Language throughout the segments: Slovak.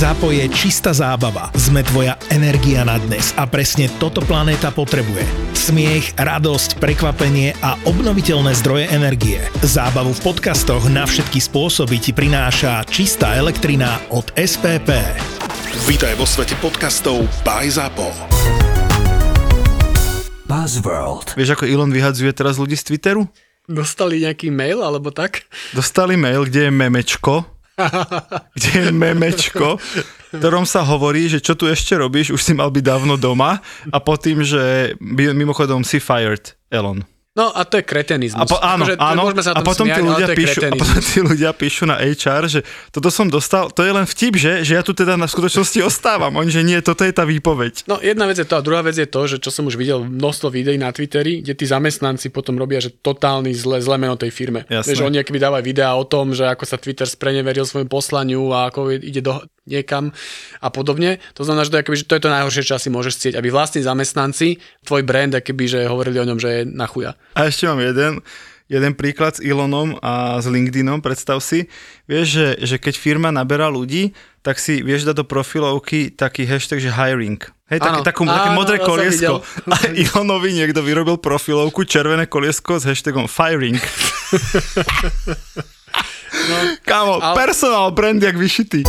Zapo je čistá zábava. Sme tvoja energia na dnes a presne toto planéta potrebuje. Smiech, radosť, prekvapenie a obnoviteľné zdroje energie. Zábavu v podcastoch na všetky spôsoby ti prináša čistá elektrina od SPP. Vítaj vo svete podcastov by Zapo. Buzzworld. Vieš, ako Elon vyhadzuje teraz ľudí z Twitteru? Dostali nejaký mail alebo tak? Dostali mail, kde je memečko kde je memečko, v ktorom sa hovorí, že čo tu ešte robíš, už si mal byť dávno doma a po tým, že mimochodom si fired, Elon. No a to je kretenizmus. A po, áno, akože, áno, sa a potom, smiať, tí ľudia píšu, a potom tí ľudia píšu na HR, že toto som dostal, to je len vtip, že, že ja tu teda na skutočnosti ostávam. Oni, že nie, toto je tá výpoveď. No jedna vec je to a druhá vec je to, že čo som už videl množstvo videí na Twitteri, kde tí zamestnanci potom robia, že totálny zle, zle meno tej firme. Jasne. Vieš, oni aký dávajú videá o tom, že ako sa Twitter spreneveril svojmu poslaniu a ako ide do, niekam a podobne. To znamená, že to je, akoby, že to, je to najhoršie, čo asi môžeš chcieť, aby vlastní zamestnanci, tvoj brand, akoby, že hovorili o ňom, že je na chuja. A ešte mám jeden, jeden príklad s Elonom a s LinkedInom, predstav si, vieš, že, že keď firma naberá ľudí, tak si vieš dať do profilovky taký hashtag, že hiring. Hej, taký, takú, také modré koliesko. A Elonovi niekto vyrobil profilovku červené koliesko s hashtagom firing. no, Kámo, ale... personal brand jak vyšitý.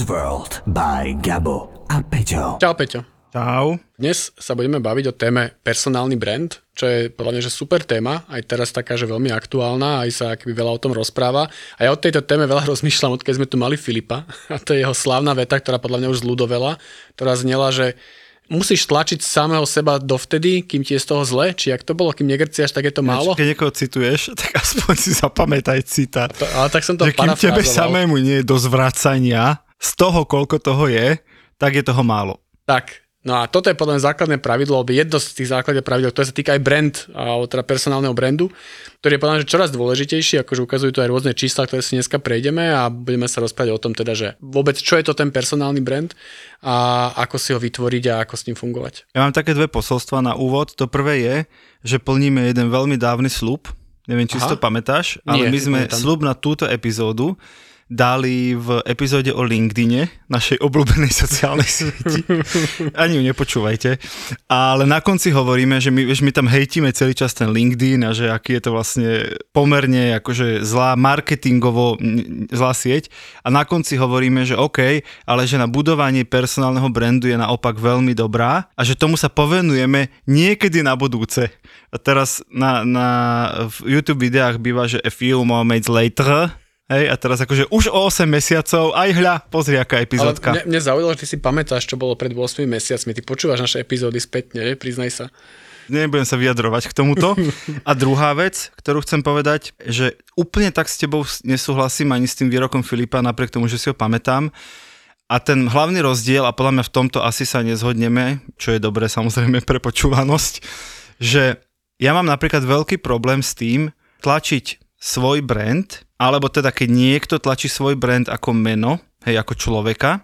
Buzzworld by Gabo a Peťo. Čau Peťo. Čau. Dnes sa budeme baviť o téme personálny brand, čo je podľa mňa že super téma, aj teraz taká, že veľmi aktuálna, aj sa akoby veľa o tom rozpráva. A ja o tejto téme veľa rozmýšľam, odkedy sme tu mali Filipa, a to je jeho slávna veta, ktorá podľa mňa už zľudovela, ktorá znela, že musíš tlačiť samého seba dovtedy, kým ti je z toho zle? Či ak to bolo, kým negrciaš, tak je to málo? Keď niekoho cituješ, tak aspoň si zapamätaj citát. To, ale tak som to že kým tebe samému nie je do zvracania, z toho, koľko toho je, tak je toho málo. Tak, No a toto je podľa mňa základné pravidlo, alebo jedno z tých základných pravidel, ktoré sa týka aj brand, alebo teda personálneho brandu, ktorý je podľa mňa čoraz dôležitejší, akože ukazujú tu aj rôzne čísla, ktoré si dneska prejdeme a budeme sa rozprávať o tom teda, že vôbec čo je to ten personálny brand a ako si ho vytvoriť a ako s ním fungovať. Ja mám také dve posolstva na úvod. To prvé je, že plníme jeden veľmi dávny slub, neviem, či Aha. si to pamätáš, ale Nie, my sme slub na túto epizódu dali v epizóde o LinkedIne, našej obľúbenej sociálnej sieti. Ani ju nepočúvajte. Ale na konci hovoríme, že my, vieš, my tam hejtíme celý čas ten LinkedIn a že aký je to vlastne pomerne akože zlá marketingovo zlá sieť. A na konci hovoríme, že OK, ale že na budovanie personálneho brandu je naopak veľmi dobrá a že tomu sa povenujeme niekedy na budúce. A teraz na, na v YouTube videách býva, že a few moments later, Hej, a teraz akože už o 8 mesiacov, aj hľa, pozri, aká epizódka. Ale mne, mne zaujalo, že ty si pamätáš, čo bolo pred 8 mesiacmi. Ty počúvaš naše epizódy spätne, ne? priznaj sa. Nebudem sa vyjadrovať k tomuto. A druhá vec, ktorú chcem povedať, že úplne tak s tebou nesúhlasím ani s tým výrokom Filipa, napriek tomu, že si ho pamätám. A ten hlavný rozdiel, a podľa mňa v tomto asi sa nezhodneme, čo je dobré samozrejme pre počúvanosť, že ja mám napríklad veľký problém s tým tlačiť svoj brand, alebo teda keď niekto tlačí svoj brand ako meno, hej, ako človeka,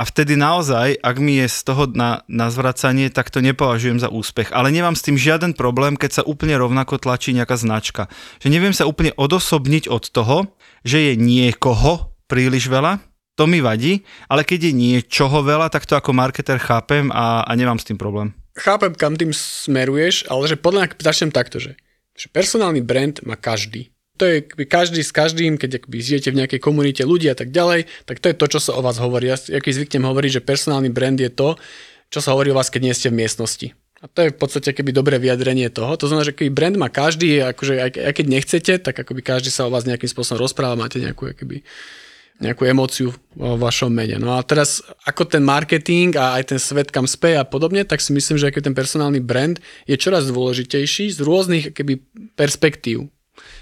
a vtedy naozaj, ak mi je z toho na, na zvracanie, tak to nepovažujem za úspech. Ale nemám s tým žiaden problém, keď sa úplne rovnako tlačí nejaká značka. Že neviem sa úplne odosobniť od toho, že je niekoho príliš veľa, to mi vadí, ale keď je niečoho veľa, tak to ako marketer chápem a, a nemám s tým problém. Chápem, kam tým smeruješ, ale že podľa mňa začnem takto, že že personálny brand má každý. To je každý s každým, keď akoby žijete v nejakej komunite ľudí a tak ďalej, tak to je to, čo sa o vás hovorí. Ja, keď zvyknem hovoriť, že personálny brand je to, čo sa hovorí o vás, keď nie ste v miestnosti. A to je v podstate keby dobré vyjadrenie toho. To znamená, že keby brand má každý, akože aj, aj keď nechcete, tak akoby každý sa o vás nejakým spôsobom rozpráva, máte nejakú akoby, nejakú emóciu vo vašom mene. No a teraz ako ten marketing a aj ten svet kam speje a podobne, tak si myslím, že aký ten personálny brand je čoraz dôležitejší z rôznych keby perspektív.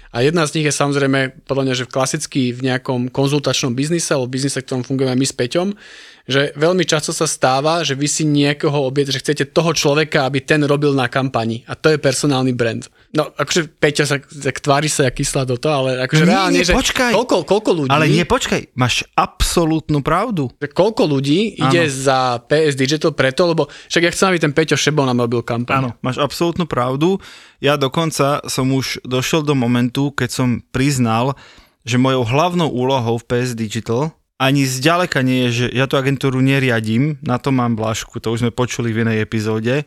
A jedna z nich je samozrejme, podľa mňa, že klasicky v nejakom konzultačnom biznise, alebo biznise, ktorom fungujeme my s Peťom, že veľmi často sa stáva, že vy si niekoho obiete, že chcete toho človeka, aby ten robil na kampani. A to je personálny brand. No, akože Peťo sa tak tvári sa, jak kyslá do toho, ale akože Nie, reálne, nie, že počkaj. koľko, koľko ľudí... Ale nie, počkaj, máš absolútnu pravdu. že koľko ľudí Áno. ide za PS Digital preto, lebo však ja chcem, aby ten Peťo šebol na mobil kampaň. Áno, máš absolútnu pravdu. Ja dokonca som už došiel do momentu, keď som priznal, že mojou hlavnou úlohou v PS Digital ani zďaleka nie je, že ja tú agentúru neriadím, na to mám Blažku, to už sme počuli v inej epizóde.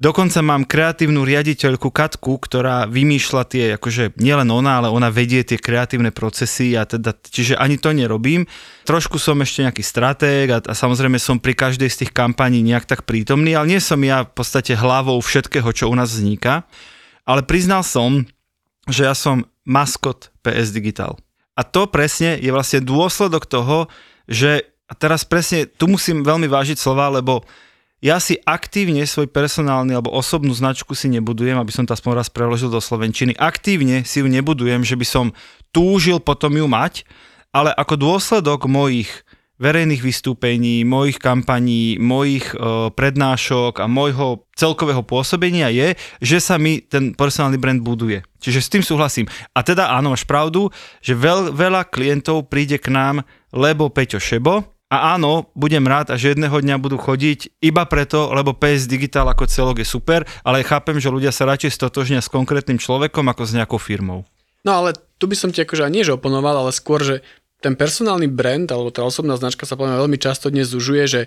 Dokonca mám kreatívnu riaditeľku Katku, ktorá vymýšľa tie, akože nielen ona, ale ona vedie tie kreatívne procesy a teda, čiže ani to nerobím. Trošku som ešte nejaký stratég a, a samozrejme som pri každej z tých kampaní nejak tak prítomný, ale nie som ja v podstate hlavou všetkého, čo u nás vzniká. Ale priznal som, že ja som maskot PS Digital. A to presne je vlastne dôsledok toho, že a teraz presne, tu musím veľmi vážiť slova, lebo ja si aktívne svoj personálny alebo osobnú značku si nebudujem, aby som to aspoň raz preložil do Slovenčiny. Aktívne si ju nebudujem, že by som túžil potom ju mať, ale ako dôsledok mojich verejných vystúpení, mojich kampaní, mojich e, prednášok a môjho celkového pôsobenia je, že sa mi ten personálny brand buduje. Čiže s tým súhlasím. A teda áno, máš pravdu, že veľ, veľa klientov príde k nám, lebo Peťo Šebo, a áno, budem rád a že jedného dňa budú chodiť iba preto, lebo PS Digital ako celok je super, ale chápem, že ľudia sa radšej stotožnia s konkrétnym človekom ako s nejakou firmou. No ale tu by som ti akože nie že oponoval, ale skôr, že ten personálny brand alebo tá osobná značka sa podľa veľmi často dnes zužuje, že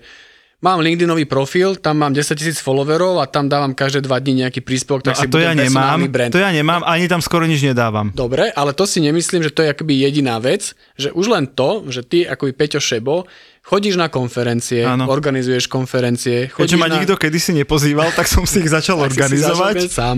mám LinkedInový profil, tam mám 10 tisíc followerov a tam dávam každé dva dní nejaký príspevok, No tak a si to ja nemám, brand. to ja nemám, ani tam skoro nič nedávam. Dobre, ale to si nemyslím, že to je akoby jediná vec, že už len to, že ty akoby Peťo Šebo chodíš na konferencie, Áno. organizuješ konferencie, Keďže chodíš ma na... nikto kedysi nepozýval, tak som si ich začal si si organizovať. hneď sám.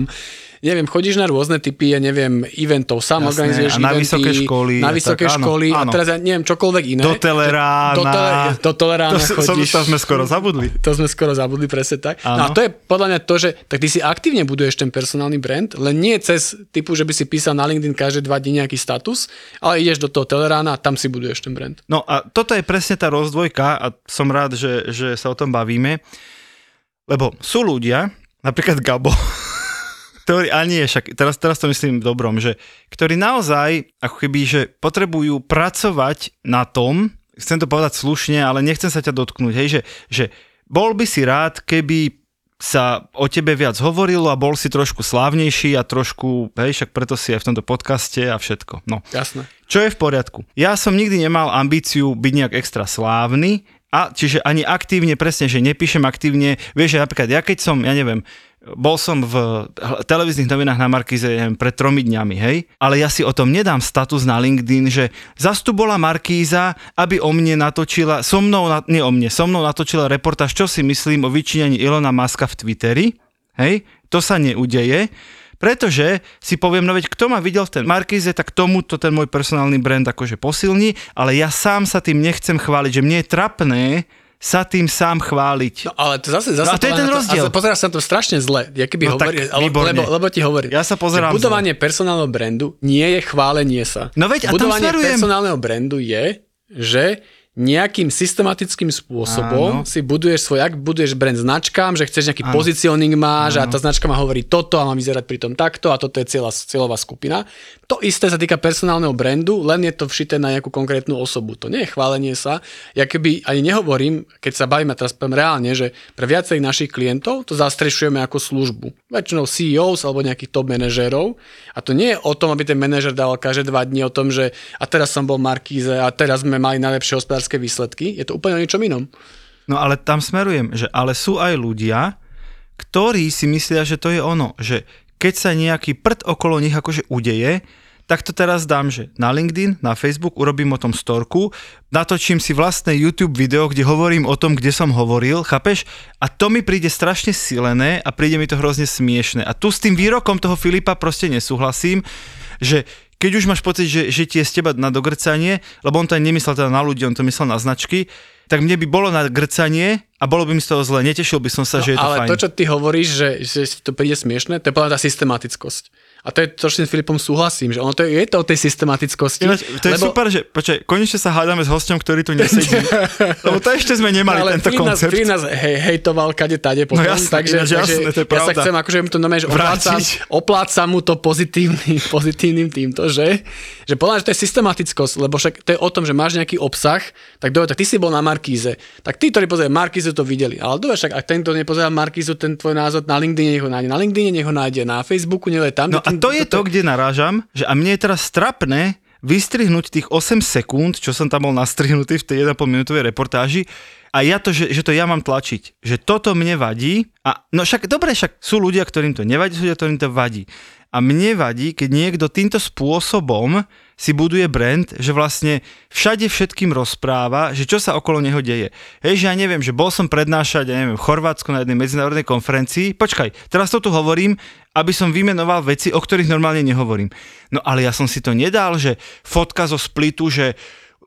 Neviem, chodíš na rôzne typy, ja neviem, eventov, sám Jasné, organizuješ a na eventy, vysoké školy na a vysoké tak, áno, školy a áno. teraz ja neviem, čokoľvek iné. Do Telerána. Do, tele, do Telerána To, chodíš. to sme skoro zabudli. To sme skoro zabudli, presne tak. No a Áno. to je podľa mňa to, že tak ty si aktívne buduješ ten personálny brand, len nie cez typu, že by si písal na LinkedIn každé dva dní nejaký status, ale ideš do toho Telerána a tam si buduješ ten brand. No a toto je presne tá rozdvojka a som rád, že, že sa o tom bavíme, lebo sú ľudia, napríklad Gabo, ktorý, a nie, však teraz, teraz to myslím v dobrom, že ktorí naozaj ako keby, že potrebujú pracovať na tom, chcem to povedať slušne, ale nechcem sa ťa dotknúť, hej, že, že bol by si rád, keby sa o tebe viac hovorilo a bol si trošku slávnejší a trošku, hej, však preto si aj v tomto podcaste a všetko. No. Jasné. Čo je v poriadku? Ja som nikdy nemal ambíciu byť nejak extra slávny, a čiže ani aktívne, presne, že nepíšem aktívne, vieš, že napríklad ja keď som, ja neviem, bol som v televíznych novinách na Markíze ja neviem, pred tromi dňami, hej, ale ja si o tom nedám status na LinkedIn, že zas tu bola Markíza, aby o mne natočila, so mnou, nie o mne, so mnou natočila reportáž, čo si myslím o vyčíňaní Ilona Maska v Twitteri, hej, to sa neudeje, pretože si poviem, no veď kto ma videl v ten Markíze, tak tomuto ten môj personálny brand akože posilní, ale ja sám sa tým nechcem chváliť, že mne je trapné sa tým sám chváliť. No ale to zase, zase No a to je ten rozdiel. Pozeráš sa na to strašne zle. Ja keby No hovorí, ale- lebo, lebo ti hovorím. Ja sa pozerám budovanie personálneho brandu nie je chválenie sa. No veď, a tam budovanie smerujem. personálneho brandu je, že nejakým systematickým spôsobom Áno. si buduješ svoj, ak buduješ brand značkám, že chceš nejaký Áno. pozicioning máš a tá značka má hovorí toto a má vyzerať pri tom takto a toto je cieľa, cieľová skupina. To isté sa týka personálneho brandu, len je to všité na nejakú konkrétnu osobu. To nie je chválenie sa. Ja keby ani nehovorím, keď sa bavíme teraz poviem reálne, že pre viacerých našich klientov to zastrešujeme ako službu. Väčšinou CEOs alebo nejakých top manažérov. A to nie je o tom, aby ten manažer dával každé dva dni o tom, že a teraz som bol Markíze a teraz sme mali najlepšie hospodárske výsledky. Je to úplne o ničom inom. No ale tam smerujem, že ale sú aj ľudia, ktorí si myslia, že to je ono, že keď sa nejaký prd okolo nich akože udeje, tak to teraz dám, že na LinkedIn, na Facebook urobím o tom storku, natočím si vlastné YouTube video, kde hovorím o tom, kde som hovoril, chápeš? A to mi príde strašne silené a príde mi to hrozne smiešne. A tu s tým výrokom toho Filipa proste nesúhlasím, že keď už máš pocit, že, ti je z teba na dogrcanie, lebo on to aj nemyslel teda na ľudí, on to myslel na značky, tak mne by bolo na grcanie a bolo by mi z toho zle. Netešil by som sa, že je to No, ale fajn. to, čo ty hovoríš, že, že si to príde smiešne, to je podľa tá systematickosť. A to je to, čo s Filipom súhlasím, že ono to je, je to o tej systematickosti. Ináč, to je lebo... super, že počkaj, konečne sa hádame s hosťom, ktorý tu nesedí. lebo to ešte sme nemali ale tento nás, koncept. Filip nás hej, hejtoval kade tade potom, No jasné, takže, ináč takže jasné, to je ja sa chcem akože mu to normálne, že oplácam, oplácam mu to pozitívny, pozitívnym týmto, že, že podľa že to je systematickosť, lebo však to je o tom, že máš nejaký obsah, tak dobre, tak ty si bol na Markíze, tak tí, ktorí pozerajú Markízu, to videli, ale dobre, však ak ten, kto nepozerá Markízu, ten tvoj názor na LinkedIn, nech ho nájde na LinkedIn, nech ho nájde na Facebooku, je tam. No a to je to, kde narážam, že a mne je teraz strapné vystrihnúť tých 8 sekúnd, čo som tam bol nastrihnutý v tej 1,5 minútovej reportáži a ja to, že, že to ja mám tlačiť. Že toto mne vadí a no však dobre, však sú ľudia, ktorým to nevadí, sú ľudia, ktorým to vadí. A mne vadí, keď niekto týmto spôsobom si buduje brand, že vlastne všade všetkým rozpráva, že čo sa okolo neho deje. Hej, že ja neviem, že bol som prednášať, ja neviem, v Chorvátsku na jednej medzinárodnej konferencii. Počkaj, teraz to tu hovorím, aby som vymenoval veci, o ktorých normálne nehovorím. No ale ja som si to nedal, že fotka zo splitu, že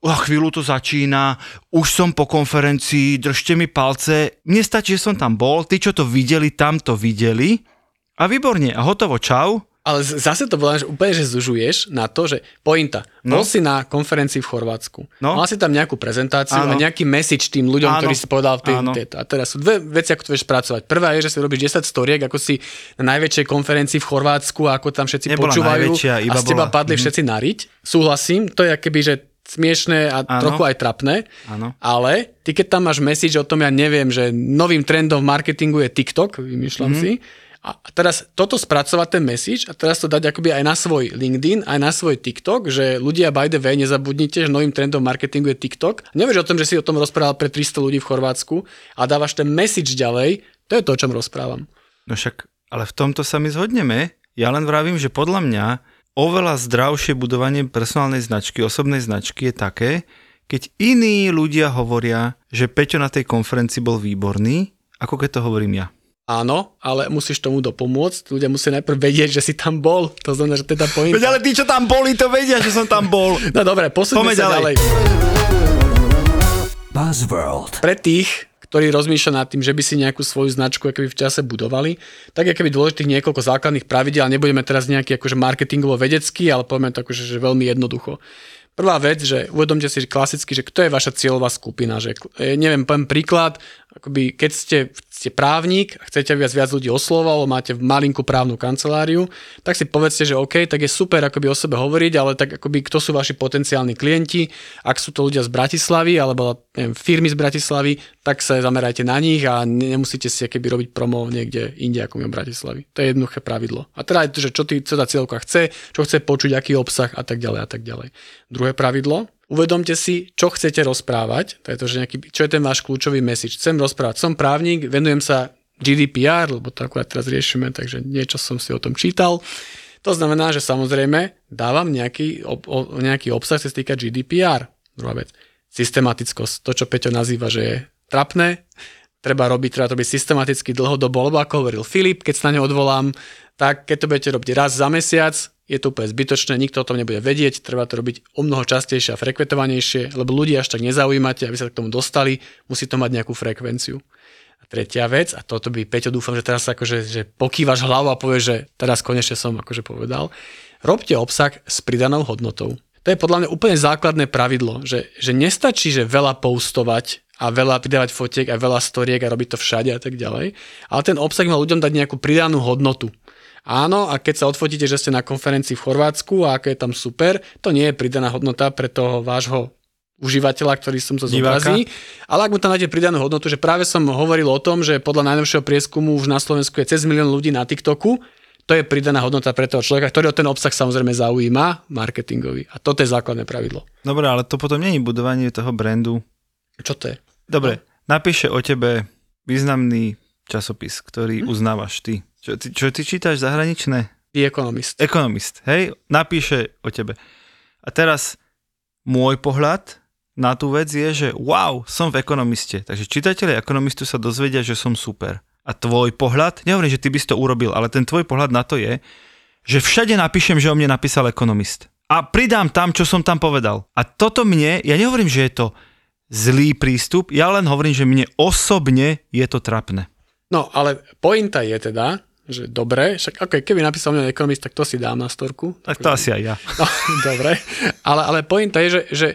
o chvíľu to začína, už som po konferencii, držte mi palce. Mne stačí, že som tam bol, tí, čo to videli, tam to videli. A výborne, a hotovo, čau. Ale zase to bolo, že úplne, že zužuješ na to, že pointa, No. bol si na konferencii v Chorvátsku, No. mal si tam nejakú prezentáciu Áno. a nejaký message tým ľuďom, Áno. ktorí si povedal v tej, A teraz sú dve veci, ako to vieš spracovať. Prvá je, že si robíš 10 storiek, ako si na najväčšej konferencii v Chorvátsku ako tam všetci Nebola počúvajú najväčšia, a iba z teba bola- padli Mhm. všetci nariť. Súhlasím, to je akéby, že smiešné a Áno. trochu aj trapné, Áno. ale ty keď tam máš message o tom, ja neviem, že novým trendom v marketingu je TikTok, vymýšľam Mhm. si, a teraz toto spracovať ten message a teraz to dať akoby aj na svoj LinkedIn, aj na svoj TikTok, že ľudia by the way, nezabudnite, že novým trendom marketingu je TikTok. Nevieš o tom, že si o tom rozprával pre 300 ľudí v Chorvátsku a dávaš ten message ďalej, to je to, o čom rozprávam. No však, ale v tomto sa my zhodneme. Ja len vravím, že podľa mňa oveľa zdravšie budovanie personálnej značky, osobnej značky je také, keď iní ľudia hovoria, že Peťo na tej konferencii bol výborný, ako keď to hovorím ja. Áno, ale musíš tomu dopomôcť. Ľudia musia najprv vedieť, že si tam bol. To znamená, že tá pointa. Veď ale tí, čo tam boli, to vedia, že som tam bol. No dobre, posúďme sa ďalej. ďalej. Buzzworld. Pre tých, ktorí rozmýšľajú nad tým, že by si nejakú svoju značku akoby v čase budovali, tak je keby dôležitých niekoľko základných pravidel, a nebudeme teraz nejaký akože marketingovo vedecký, ale povieme to akože, že veľmi jednoducho. Prvá vec, že uvedomte si že klasicky, že kto je vaša cieľová skupina. Že, e, neviem, poviem príklad, akoby keď ste, ste právnik a chcete viac, viac ľudí oslovať, alebo máte malinkú právnu kanceláriu, tak si povedzte, že OK, tak je super akoby o sebe hovoriť, ale tak akoby kto sú vaši potenciálni klienti, ak sú to ľudia z Bratislavy alebo neviem, firmy z Bratislavy, tak sa zamerajte na nich a ne- nemusíte si akoby robiť promo niekde inde ako mimo Bratislavy. To je jednoduché pravidlo. A teda je to, že čo, ty, čo tá cieľovka chce, čo chce počuť, aký obsah a tak ďalej a tak ďalej. Druhé pravidlo, uvedomte si, čo chcete rozprávať, to je to, že nejaký, čo je ten váš kľúčový message. Chcem rozprávať, som právnik, venujem sa GDPR, lebo to akurát teraz riešime, takže niečo som si o tom čítal. To znamená, že samozrejme dávam nejaký, o, nejaký obsah, čo sa týka GDPR. Druhá vec. Systematickosť. To, čo Peťo nazýva, že je trapné, treba robiť, treba to robiť systematicky dlhodobo, lebo ako hovoril Filip, keď sa na ňo odvolám, tak keď to budete robiť raz za mesiac, je to úplne zbytočné, nikto o tom nebude vedieť, treba to robiť o mnoho častejšie a frekventovanejšie, lebo ľudí až tak nezaujímate, aby sa k tomu dostali, musí to mať nejakú frekvenciu. A tretia vec, a toto by Peťo dúfam, že teraz akože, že pokývaš hlavu a povieš, že teraz konečne som akože povedal, robte obsah s pridanou hodnotou. To je podľa mňa úplne základné pravidlo, že, že nestačí, že veľa postovať a veľa pridávať fotiek a veľa storiek a robiť to všade a tak ďalej, ale ten obsah má ľuďom dať nejakú pridanú hodnotu. Áno, a keď sa odfotíte, že ste na konferencii v Chorvátsku a ako je tam super, to nie je pridaná hodnota pre toho vášho užívateľa, ktorý som to Diváka. zobrazí. Ale ak mu tam nájde pridanú hodnotu, že práve som hovoril o tom, že podľa najnovšieho prieskumu už na Slovensku je cez milión ľudí na TikToku, to je pridaná hodnota pre toho človeka, ktorý o ten obsah samozrejme zaujíma, marketingový. A toto je základné pravidlo. Dobre, ale to potom nie je budovanie toho brandu. Čo to je? Dobre, napíše o tebe významný časopis, ktorý Hm? uznávaš ty. Čo, ty. čo ty čítaš zahraničné? The Economist. Ekonomist, hej? Napíše o tebe. A teraz môj pohľad na tú vec je, že wow, som v ekonomiste. Takže čitatelia ekonomistu sa dozvedia, že som super. A tvoj pohľad, nehovorím, že ty by si to urobil, ale ten tvoj pohľad na to je, že všade napíšem, že o mne napísal ekonomist. A pridám tam, čo som tam povedal. A toto mne, ja nehovorím, že je to zlý prístup, ja len hovorím, že mne osobne je to trapné. No, ale pointa je teda, že dobre, však okay, keby napísal mňa ekonomist, tak to si dám na storku. Tak to asi aj ja. No, dobre, ale, ale pointa je, že, že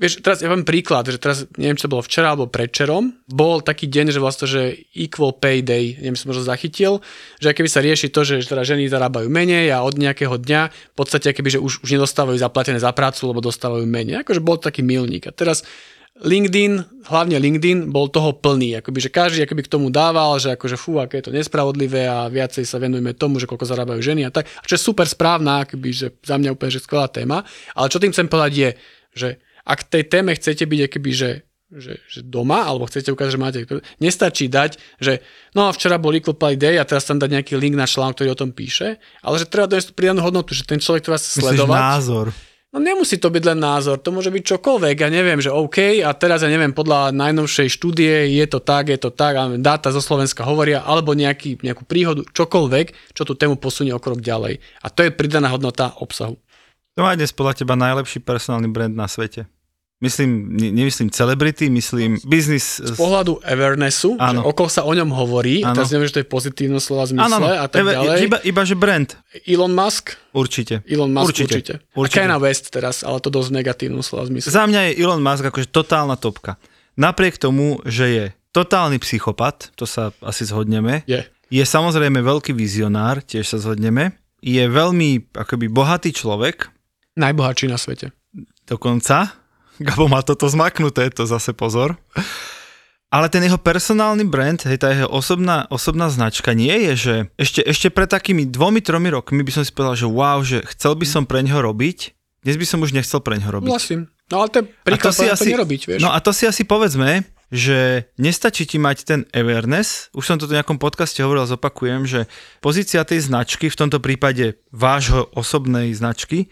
Vieš, teraz ja vám príklad, že teraz, neviem, čo to bolo včera alebo predčerom, bol taký deň, že vlastne, že equal pay day, neviem, som možno zachytil, že keby sa rieši to, že teda ženy zarábajú menej a od nejakého dňa v podstate keby, že už, už nedostávajú zaplatené za prácu, lebo dostávajú menej. Akože bol taký milník. A teraz LinkedIn, hlavne LinkedIn, bol toho plný. Akoby, že každý akoby k tomu dával, že akože fú, aké je to nespravodlivé a viacej sa venujeme tomu, že koľko zarábajú ženy a tak. A čo je super správna, akoby, že za mňa úplne že skvelá téma. Ale čo tým chcem povedať je, že ak tej téme chcete byť akoby, že že, že doma, alebo chcete ukázať, že máte... Nestačí dať, že no a včera bol Equal Play Day a teraz tam dať nejaký link na článok, ktorý o tom píše, ale že treba dojsť pridanú hodnotu, že ten človek to vás sledovať. názor. No nemusí to byť len názor, to môže byť čokoľvek, ja neviem, že OK, a teraz ja neviem, podľa najnovšej štúdie je to tak, je to tak, a dáta zo Slovenska hovoria, alebo nejaký, nejakú príhodu, čokoľvek, čo tú tému posunie o krok ďalej. A to je pridaná hodnota obsahu. To má dnes podľa teba najlepší personálny brand na svete. Myslím, ne, nemyslím celebrity, myslím business. Z pohľadu awarenessu, áno. že okolo sa o ňom hovorí, áno. teraz neviem, že to je pozitívne slova zmysle áno, a tak Eve, ďalej. Iba, iba, že brand. Elon Musk? Určite. Elon Musk určite. určite. určite. A Kanye West teraz, ale to dosť negatívne slova zmysle. Za mňa je Elon Musk akože totálna topka. Napriek tomu, že je totálny psychopat, to sa asi zhodneme. Je. Je samozrejme veľký vizionár, tiež sa zhodneme. Je veľmi akoby bohatý človek. Najbohatší na svete. Dokonca. Gabo má toto zmaknuté, to zase pozor. Ale ten jeho personálny brand, hej, tá jeho osobná, osobná značka nie je, že ešte, ešte pred takými dvomi, tromi rokmi by som si povedal, že wow, že chcel by som pre ňoho robiť, dnes by som už nechcel pre ňoho robiť. Vlastne. No ale to je príklad, to, si asi, to nerobiť, vieš. No a to si asi povedzme, že nestačí ti mať ten awareness, už som to v nejakom podcaste hovoril, zopakujem, že pozícia tej značky, v tomto prípade vášho osobnej značky,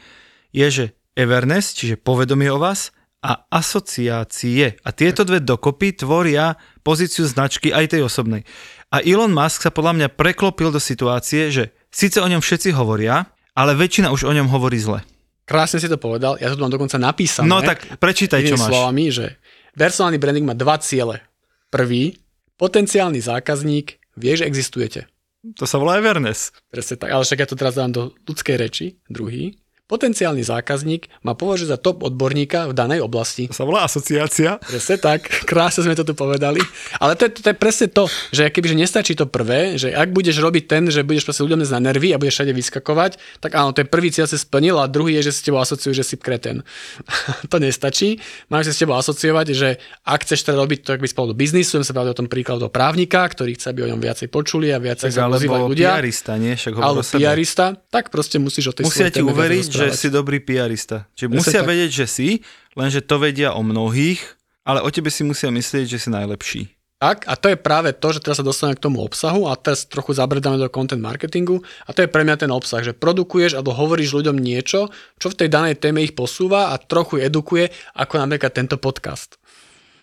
je, že awareness, čiže povedomie o vás, a asociácie. A tieto dve dokopy tvoria pozíciu značky aj tej osobnej. A Elon Musk sa podľa mňa preklopil do situácie, že síce o ňom všetci hovoria, ale väčšina už o ňom hovorí zle. Krásne si to povedal, ja to mám dokonca napísané. No tak prečítaj, čo máš. slovami, že personálny branding má dva ciele. Prvý, potenciálny zákazník vie, že existujete. To sa volá Everness. Presne tak, ale však ja to teraz dám do ľudskej reči. Druhý, Potenciálny zákazník ma považuje za top odborníka v danej oblasti. To sa volá asociácia. Presne tak, krásne sme to tu povedali. Ale to, to, to je presne to, že kebyže nestačí to prvé, že ak budeš robiť ten, že budeš proste ľuďom na nervy a budeš všade vyskakovať, tak áno, to je prvý cieľ si splnil a druhý je, že s tebou asociujú, že si kreten. to nestačí. Máš sa s tebou asociovať, že ak chceš teda robiť to, ak by spolu do biznisu, sa o tom príklad do právnika, ktorý chce, aby o ňom viacej počuli a viacej sa ľudia. PR-ista, nie? Však alebo PR-ista, tak proste musíš o tej Musia ti uveriť, že si dobrý PRista. Čiže Presne musia tak. vedieť, že si, lenže to vedia o mnohých, ale o tebe si musia myslieť, že si najlepší. Tak, a to je práve to, že teraz sa dostaneme k tomu obsahu a teraz trochu zabrdáme do content marketingu a to je pre mňa ten obsah, že produkuješ alebo hovoríš ľuďom niečo, čo v tej danej téme ich posúva a trochu edukuje, ako napríklad tento podcast.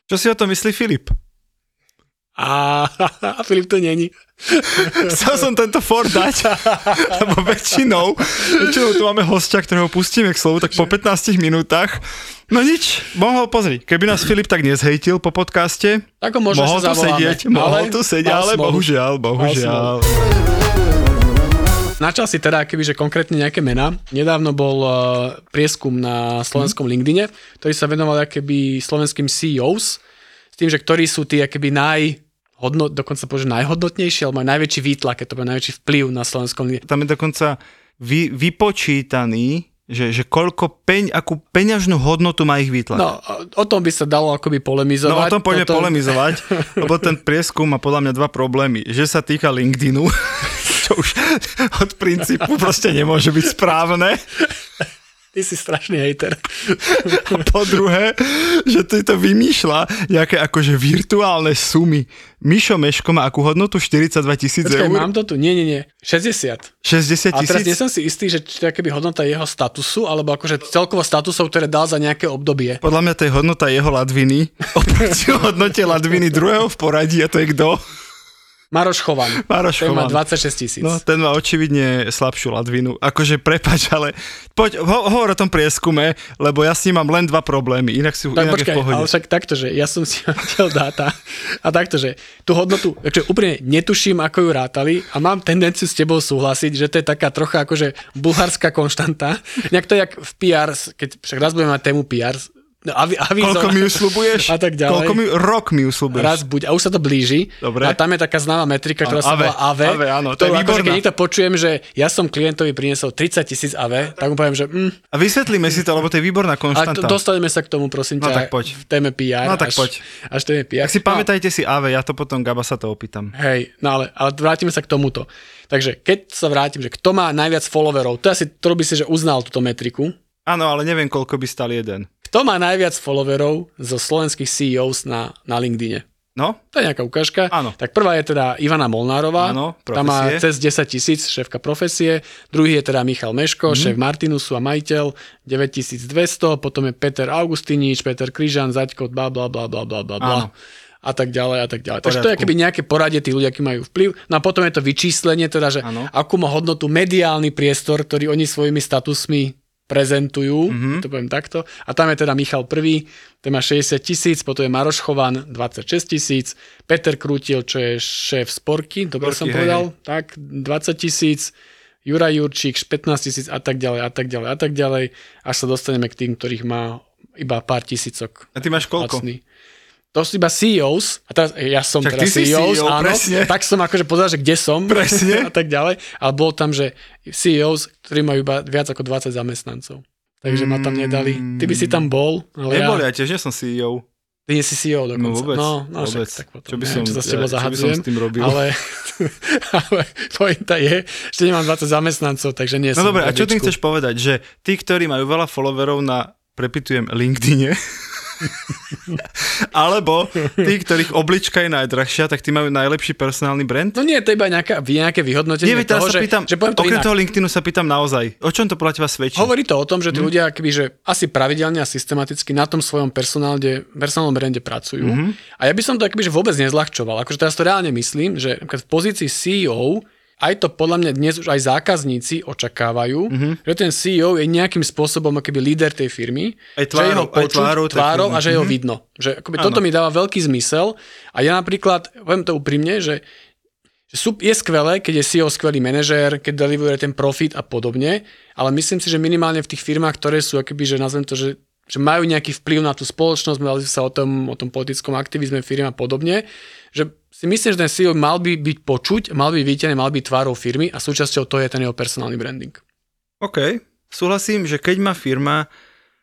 Čo si o to myslí Filip? A, a Filip to není. Chcel som tento Ford dať, lebo väčšinou, väčšinou tu máme hostia, ktorého pustíme k slovu, tak po 15 minútach No nič, mohol, pozri, keby nás Filip tak nezhejtil po podcaste, tak ho mohol tu sedieť, mohol tu sedieť, ale bohužiaľ, bohužiaľ. Načal si teda, kebyže konkrétne nejaké mená. Nedávno bol uh, prieskum na slovenskom hmm. LinkedIne, ktorý sa venoval keby slovenským CEOs, s tým, že ktorí sú tí keby naj hodnot, dokonca povedať najhodnotnejší, alebo majú najväčší výtlak, keď to bude najväčší vplyv na slovenskom. Tam je dokonca vy, vypočítaný, že, že koľko peň, akú peňažnú hodnotu má ich výtlak. No, o tom by sa dalo akoby polemizovať. No, o tom poďme tom... polemizovať, lebo ten prieskum má podľa mňa dva problémy. Že sa týka LinkedInu, čo už od princípu proste nemôže byť správne. Ty si strašný hejter. A po druhé, že ty to vymýšľa nejaké akože virtuálne sumy. Mišo Meško má akú hodnotu? 42 tisíc eur? mám to tu. Nie, nie, nie. 60. 60 tisíc? A teraz nie som si istý, že to je keby hodnota jeho statusu, alebo akože celkovo statusov, ktoré dal za nejaké obdobie. Podľa mňa to je hodnota jeho ladviny. Oproti hodnote ladviny druhého v poradí a to je kto? Maroš Chovan. Maroš ten má Chovan. 26 tisíc. No, ten má očividne slabšiu ladvinu. Akože prepač, ale poď, ho, hovor o tom prieskume, lebo ja s ním mám len dva problémy, inak si tak inak je počkaj, v pohode. ale však takto, že ja som si videl dáta a takto, že tú hodnotu, takže úplne netuším, ako ju rátali a mám tendenciu s tebou súhlasiť, že to je taká trocha akože bulharská konštanta. Nejak to je jak v PR, keď však raz budeme mať tému PR, no, avi, Koľko mi ju slubuješ? A tak ďalej. Koľko mi, rok mi ju slubuješ? Raz buď, a už sa to blíži. Dobre. A tam je taká známa metrika, ktorá sa AVE. volá AVE. AVE, áno, to je akože výborná. keď niekto počujem, že ja som klientovi priniesol 30 tisíc AVE, tak mu poviem, že mm, A vysvetlíme si to, lebo to je výborná a konštanta. to, dostaneme sa k tomu, prosím No ťa, tak poď. v téme PR. No tak až, poď. Až téme PR. Tak si No, pamätajte si AV, ja to potom Gaba sa to opýtam. Hej, no ale, ale vrátime sa k tomuto. Takže keď sa vrátim, že kto má najviac followerov, to asi, to by si, že uznal túto metriku. Áno, ale neviem, koľko by stal jeden. Kto má najviac followerov zo slovenských CEOs na, na LinkedIne? No, To je nejaká ukážka. Áno. Tak prvá je teda Ivana Molnárová. Áno, Tam má profesie. cez 10 tisíc, šéfka profesie. Druhý je teda Michal Meško, mm-hmm. šéf Martinusu a majiteľ, 9200. Potom je Peter Augustinič, Peter Kryžan, Zaďko, bla bla bla bla bla bla. Áno. A tak ďalej a tak ďalej. Takže to je Poriadku. keby nejaké poradie tých ľudí, aký majú vplyv. No a potom je to vyčíslenie, teda, že Áno. akú má hodnotu mediálny priestor, ktorý oni svojimi statusmi prezentujú, Mhm. mm-hmm. to poviem takto. A tam je teda Michal prvý, ten má 60 tisíc, potom je Maroš Chovan 26 tisíc, Peter Krútil, čo je šéf Sporky, dobre Sporky, som hej, povedal, tak 20 tisíc, Juraj Jurčík 15 tisíc a tak ďalej a tak ďalej a tak ďalej, až sa dostaneme k tým, ktorých má iba pár tisícok. a ty máš koľko? lacný. To sú iba CEOs, a teraz ja som ty si CEOs, CEO, áno, presne. tak som akože povedal, že kde som Presne. a tak ďalej, ale bol tam, že CEOs, ktorí majú iba viac ako 20 zamestnancov. Takže ma tam nedali. Ty by si tam bol, ale Nebol, ja, ja tiež nie som CEO. ty nie si CEO dokonca. No vôbec, no, no vôbec. Však, tak potom, Čo by neviem, som- čo sa s ja- tebou čo by som s tým robil? Ale, ale pointa je, že nemám 20 zamestnancov, takže nie No som dobre, a čo tým v chceš povedať? Že tí, ktorí majú veľa followerov na, prepitujem, LinkedIne, alebo tí, ktorých oblička je najdrahšia, tak tí majú najlepší personálny brand? No nie, to je iba nejaká, nejaké vyhodnotenie Nie, toho, sa že, pýtam, že poviem to okrem inak. toho LinkedInu sa pýtam naozaj, o čom to podľa teba svedčí? Hovorí to o tom, že tí Mhm. ľudia akoby, že asi pravidelne a systematicky na tom svojom personálne, personálnom brande pracujú. Mhm. A ja by som to akoby, že vôbec nezľahčoval. Akože teraz to reálne myslím, že v pozícii CEO aj to podľa mňa dnes už aj zákazníci očakávajú, Mhm. že ten CEO je nejakým spôsobom akoby líder tej firmy, Aj že jeho tvárou- počuť tvárou tvárou a že jeho Mhm. vidno. Že akoby toto mi dáva veľký zmysel a ja napríklad, poviem to úprimne, že že sú, je skvelé, keď je CEO skvelý manažér, keď deliveruje ten profit a podobne, ale myslím si, že minimálne v tých firmách, ktoré sú, akoby, že nazvem to, že, že majú nejaký vplyv na tú spoločnosť, mali sa o tom, o tom politickom aktivizme firmy a podobne, že si myslím, že ten CEO mal by byť počuť, mal by byť mal byť tvárou firmy a súčasťou toho je ten jeho personálny branding. OK, súhlasím, že keď má firma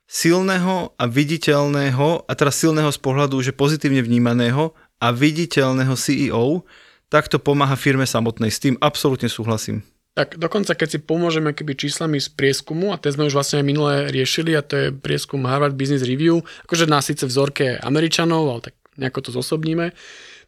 silného a viditeľného, a teraz silného z pohľadu, že pozitívne vnímaného a viditeľného CEO, tak to pomáha firme samotnej. S tým absolútne súhlasím. Tak dokonca, keď si pomôžeme keby číslami z prieskumu, a ten sme už vlastne aj minulé riešili, a to je prieskum Harvard Business Review, akože na síce vzorke Američanov, ale tak nejako to zosobníme,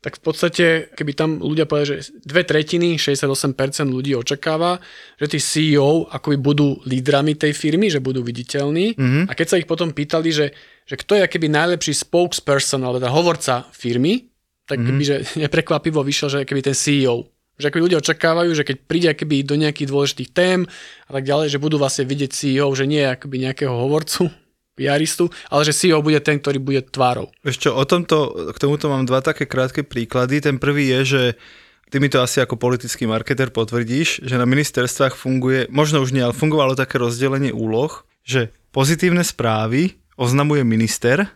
tak v podstate, keby tam ľudia povedali, že dve tretiny, 68% ľudí očakáva, že tí CEO akoby budú lídrami tej firmy, že budú viditeľní. Mm-hmm. A keď sa ich potom pýtali, že, že kto je keby najlepší spokesperson, alebo teda hovorca firmy, tak mm-hmm. keby, že neprekvapivo vyšiel, že keby ten CEO. Že akoby ľudia očakávajú, že keď príde keby do nejakých dôležitých tém a tak ďalej, že budú vlastne vidieť CEO, že nie akoby nejakého hovorcu, PRistu, ale že CEO bude ten, ktorý bude tvárou. Čo, o tomto, k tomuto mám dva také krátke príklady. Ten prvý je, že ty mi to asi ako politický marketer potvrdíš, že na ministerstvách funguje, možno už nie, ale fungovalo také rozdelenie úloh, že pozitívne správy oznamuje minister,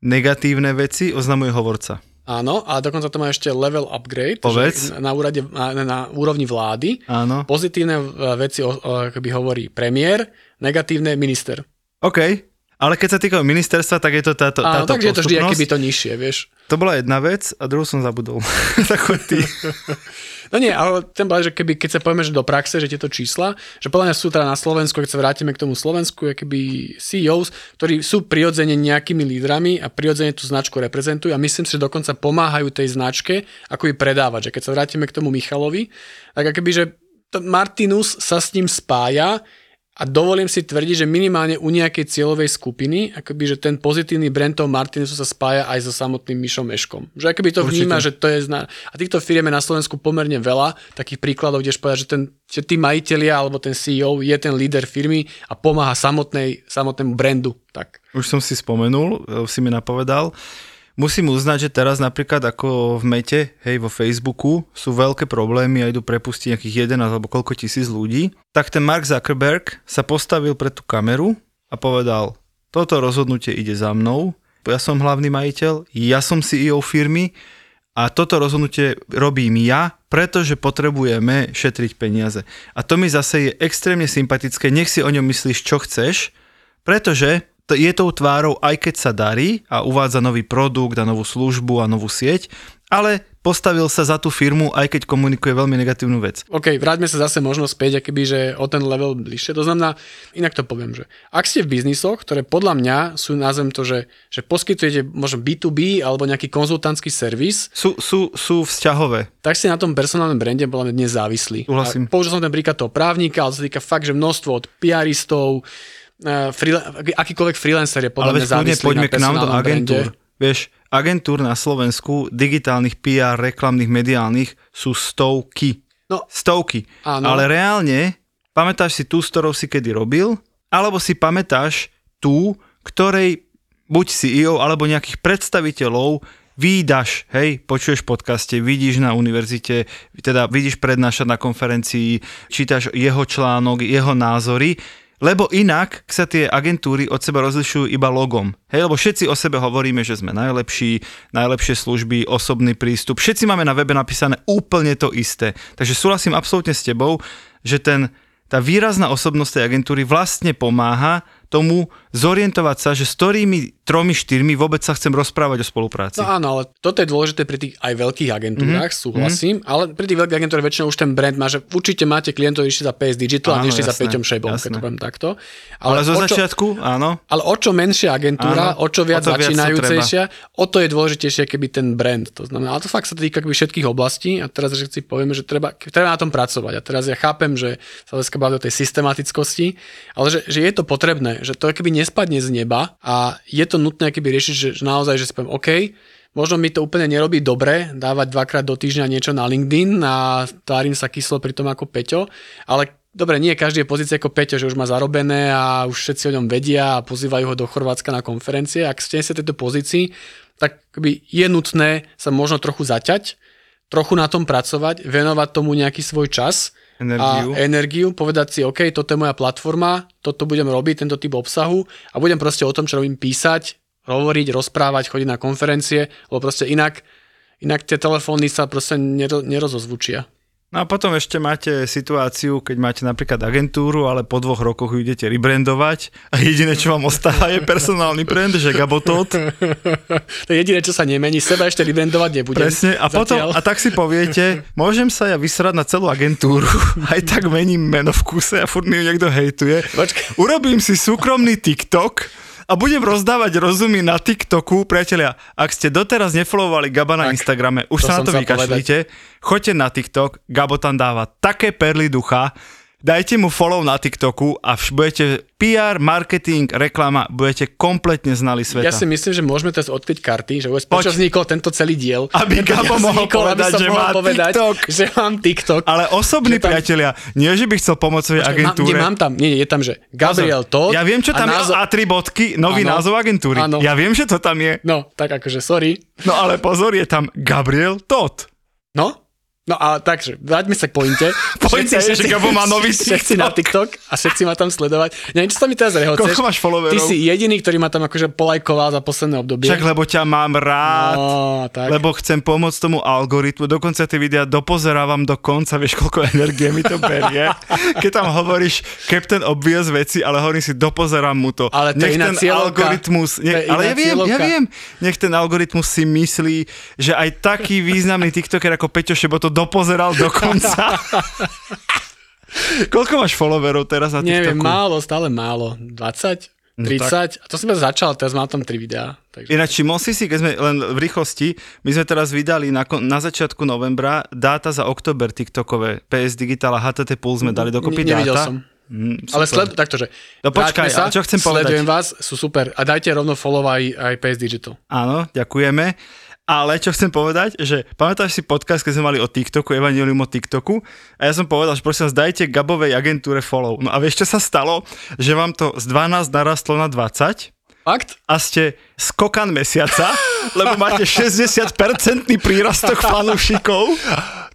negatívne veci oznamuje hovorca. Áno, a dokonca to má ešte level upgrade, Povedz. na, úrade, na, na úrovni vlády. Áno. Pozitívne e, veci o, o, hovorí premiér, negatívne minister. OK, ale keď sa týka ministerstva, tak je to táto, Áno, táto takže je to vždy postupnosť. akoby to nižšie, vieš. To bola jedna vec a druhú som zabudol. tak choď ty. No nie, ale ten bol, že keby, keď sa povieme, že do praxe, že tieto čísla, že podľa mňa sú teda na Slovensku, keď sa vrátime k tomu Slovensku, keby CEOs, ktorí sú prirodzene nejakými lídrami a prirodzene tú značku reprezentujú a myslím si, že dokonca pomáhajú tej značke, ako ju predávať. Že keď sa vrátime k tomu Michalovi, tak akoby, že Martinus sa s ním spája a dovolím si tvrdiť, že minimálne u nejakej cieľovej skupiny, akoby, že ten pozitívny brand toho Martinusu sa spája aj so samotným Myšom Meškom. Že akoby to Určite. vníma, že to je zna... A týchto firiem je na Slovensku pomerne veľa takých príkladov, kdež povedať, že, ten, že tí majiteľia alebo ten CEO je ten líder firmy a pomáha samotnej, samotnému brandu. Tak. Už som si spomenul, si mi napovedal, musím uznať, že teraz napríklad ako v Mete, hej, vo Facebooku sú veľké problémy a idú prepustiť nejakých 11 alebo koľko tisíc ľudí, tak ten Mark Zuckerberg sa postavil pred tú kameru a povedal, toto rozhodnutie ide za mnou, ja som hlavný majiteľ, ja som CEO firmy a toto rozhodnutie robím ja, pretože potrebujeme šetriť peniaze. A to mi zase je extrémne sympatické, nech si o ňom myslíš, čo chceš, pretože je tou tvárou, aj keď sa darí a uvádza nový produkt a novú službu a novú sieť, ale postavil sa za tú firmu, aj keď komunikuje veľmi negatívnu vec. OK, vráťme sa zase možno späť, akoby, že o ten level bližšie. To znamená, inak to poviem, že ak ste v biznisoch, ktoré podľa mňa sú, názvem to, že, že poskytujete možno B2B alebo nejaký konzultantský servis. Sú, sú, sú vzťahové. Tak ste na tom personálnom brande podľa mňa dnes závislí. Použil som ten príklad toho právnika, ale to sa týka fakt, že množstvo od PRistov, uh, akýkoľvek freelancer je podľa mňa závislý poďme k nám do agentúr. Brande. Vieš, agentúr na Slovensku, digitálnych PR, reklamných, mediálnych sú stovky. No, stovky. Áno. Ale reálne, pamätáš si tú, s ktorou si kedy robil, alebo si pamätáš tú, ktorej buď CEO alebo nejakých predstaviteľov výdaš, hej, počuješ podcaste, vidíš na univerzite, teda vidíš prednášať na konferencii, čítaš jeho článok, jeho názory lebo inak sa tie agentúry od seba rozlišujú iba logom. Hej, lebo všetci o sebe hovoríme, že sme najlepší, najlepšie služby, osobný prístup. Všetci máme na webe napísané úplne to isté. Takže súhlasím absolútne s tebou, že ten, tá výrazná osobnosť tej agentúry vlastne pomáha tomu zorientovať sa, že s ktorými tromi, štyrmi vôbec sa chcem rozprávať o spolupráci. No áno, ale toto je dôležité pri tých aj veľkých agentúrach, mm-hmm. súhlasím, mm-hmm. ale pri tých veľkých agentúrach väčšinou už ten brand má, že určite máte klientov išli za PS Digital áno, a nešli za Peťom Šejbom, keď to poviem takto. Ale, ale zo čo, začiatku, áno. Ale o čo menšia agentúra, áno, o čo viac o začínajúcejšia, o to je dôležitejšie keby ten brand. To znamená, ale to fakt sa týka keby všetkých oblastí a teraz že si povieme, že treba, treba na tom pracovať. A teraz ja chápem, že sa dneska baví o tej systematickosti, ale že, že je to potrebné, že to keby nespadne z neba a je to nutné keby riešiť, že, že naozaj, že si poviem, OK, možno mi to úplne nerobí dobre dávať dvakrát do týždňa niečo na LinkedIn a tvárim sa kyslo pri tom ako Peťo, ale dobre, nie každý je pozícia ako Peťo, že už má zarobené a už všetci o ňom vedia a pozývajú ho do Chorvátska na konferencie. Ak ste sa tejto pozícii, tak by je nutné sa možno trochu zaťať, trochu na tom pracovať, venovať tomu nejaký svoj čas energiu. a energiu, povedať si, OK, toto je moja platforma, toto budem robiť, tento typ obsahu a budem proste o tom, čo robím, písať, hovoriť, rozprávať, chodiť na konferencie, lebo proste inak, inak tie telefóny sa proste nero, nerozozvučia. No a potom ešte máte situáciu, keď máte napríklad agentúru, ale po dvoch rokoch ju idete rebrandovať a jediné, čo vám ostáva, je personálny brand, že Gabotot. to je jediné, čo sa nemení, seba ešte rebrandovať nebudem. Presne, a potom, a tak si poviete, môžem sa ja vysrať na celú agentúru, aj tak mením meno v kuse a furt mi ju niekto hejtuje. Počkej. Urobím si súkromný TikTok, a budem rozdávať rozumy na TikToku. Priatelia, ak ste doteraz nefollowovali Gaba na tak, Instagrame, už sa na to vykašlite, choďte na TikTok, Gabo tam dáva také perly ducha, dajte mu follow na TikToku a vš- budete PR, marketing, reklama, budete kompletne znali sveta. Ja si myslím, že môžeme teraz odkryť karty, že vôbec prečo vznikol tento celý diel. Aby Gabo mohol vznikol, povedať, že má povedať, TikTok. Že mám TikTok. Ale osobní tam... priatelia, nie že by chcel pomôcť svojej agentúre. Mám, mám tam, nie, nie, je tam, že Gabriel to. Ja viem, čo tam názov... je, a tri bodky, nový ano, názov agentúry. Ano. Ja viem, že to tam je. No, tak akože sorry. No ale pozor, je tam Gabriel Todd. No, No a takže, vráťme sa k pointe. pointe je, že Gabo má nový všetci na TikTok a všetci ma tam sledovať. Neviem, čo sa mi teraz rehoceš. Koľko máš followerov? Ty si jediný, ktorý ma tam akože polajkoval za posledné obdobie. Však lebo ťa mám rád, no, tak. lebo chcem pomôcť tomu algoritmu. Dokonca tie videá dopozerávam do konca, vieš, koľko energie mi to berie. Keď tam hovoríš Captain Obvious veci, ale hovorím si, dopozerám mu to. Ale to nech ten cieľovka. algoritmus, nech, ale ja viem, cieľovka. ja viem, nech ten algoritmus si myslí, že aj taký významný TikToker ako Peťo Šebo to dopozeral do konca. Koľko máš followerov teraz na TikToku? Neviem, málo, stále málo. 20? 30? No tak. A to som začal, teraz mám tam 3 videá. Takže... Ináč, všimol si si, keď sme len v rýchlosti, my sme teraz vydali na, na začiatku novembra dáta za oktober TikTokové, PS Digital a HTT Pulse sme dali dokopy ne, dáta. som. Mm, Ale sled, takto, že No počkaj, sa, čo chcem povedať? Sledujem vás, sú super. A dajte rovno follow aj, aj PS Digital. Áno, ďakujeme. Ale čo chcem povedať, že pamätáš si podcast, keď sme mali o TikToku, Evangelium o TikToku a ja som povedal, že prosím vás, dajte Gabovej agentúre follow. No a vieš, čo sa stalo? Že vám to z 12 narastlo na 20 Fakt? a ste skokan mesiaca, lebo máte 60% prírastok fanúšikov.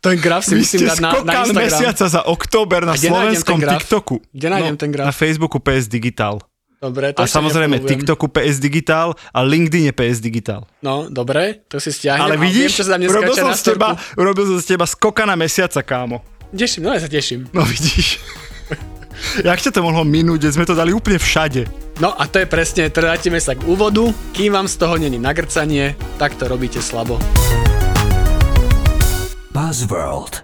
Ten graf si Vy ste dať na, na Instagram. mesiaca za október na slovenskom? TikToku. Kde nájdem ten graf? Na Facebooku PS Digital. Dobre, to A samozrejme nefollowujem. TikToku PS Digital a LinkedIn je PS Digital. No, dobre, to si stiahnem. Ale a viem, vidíš, čo sa tam dneska urobil som, na z teba, urobil som z teba skokana mesiaca, kámo. Teším, no ja sa teším. No vidíš. Jak ťa to mohlo minúť, že sme to dali úplne všade. No a to je presne, teda vrátime sa k úvodu. Kým vám z toho není nagrcanie, tak to robíte slabo. Buzzworld.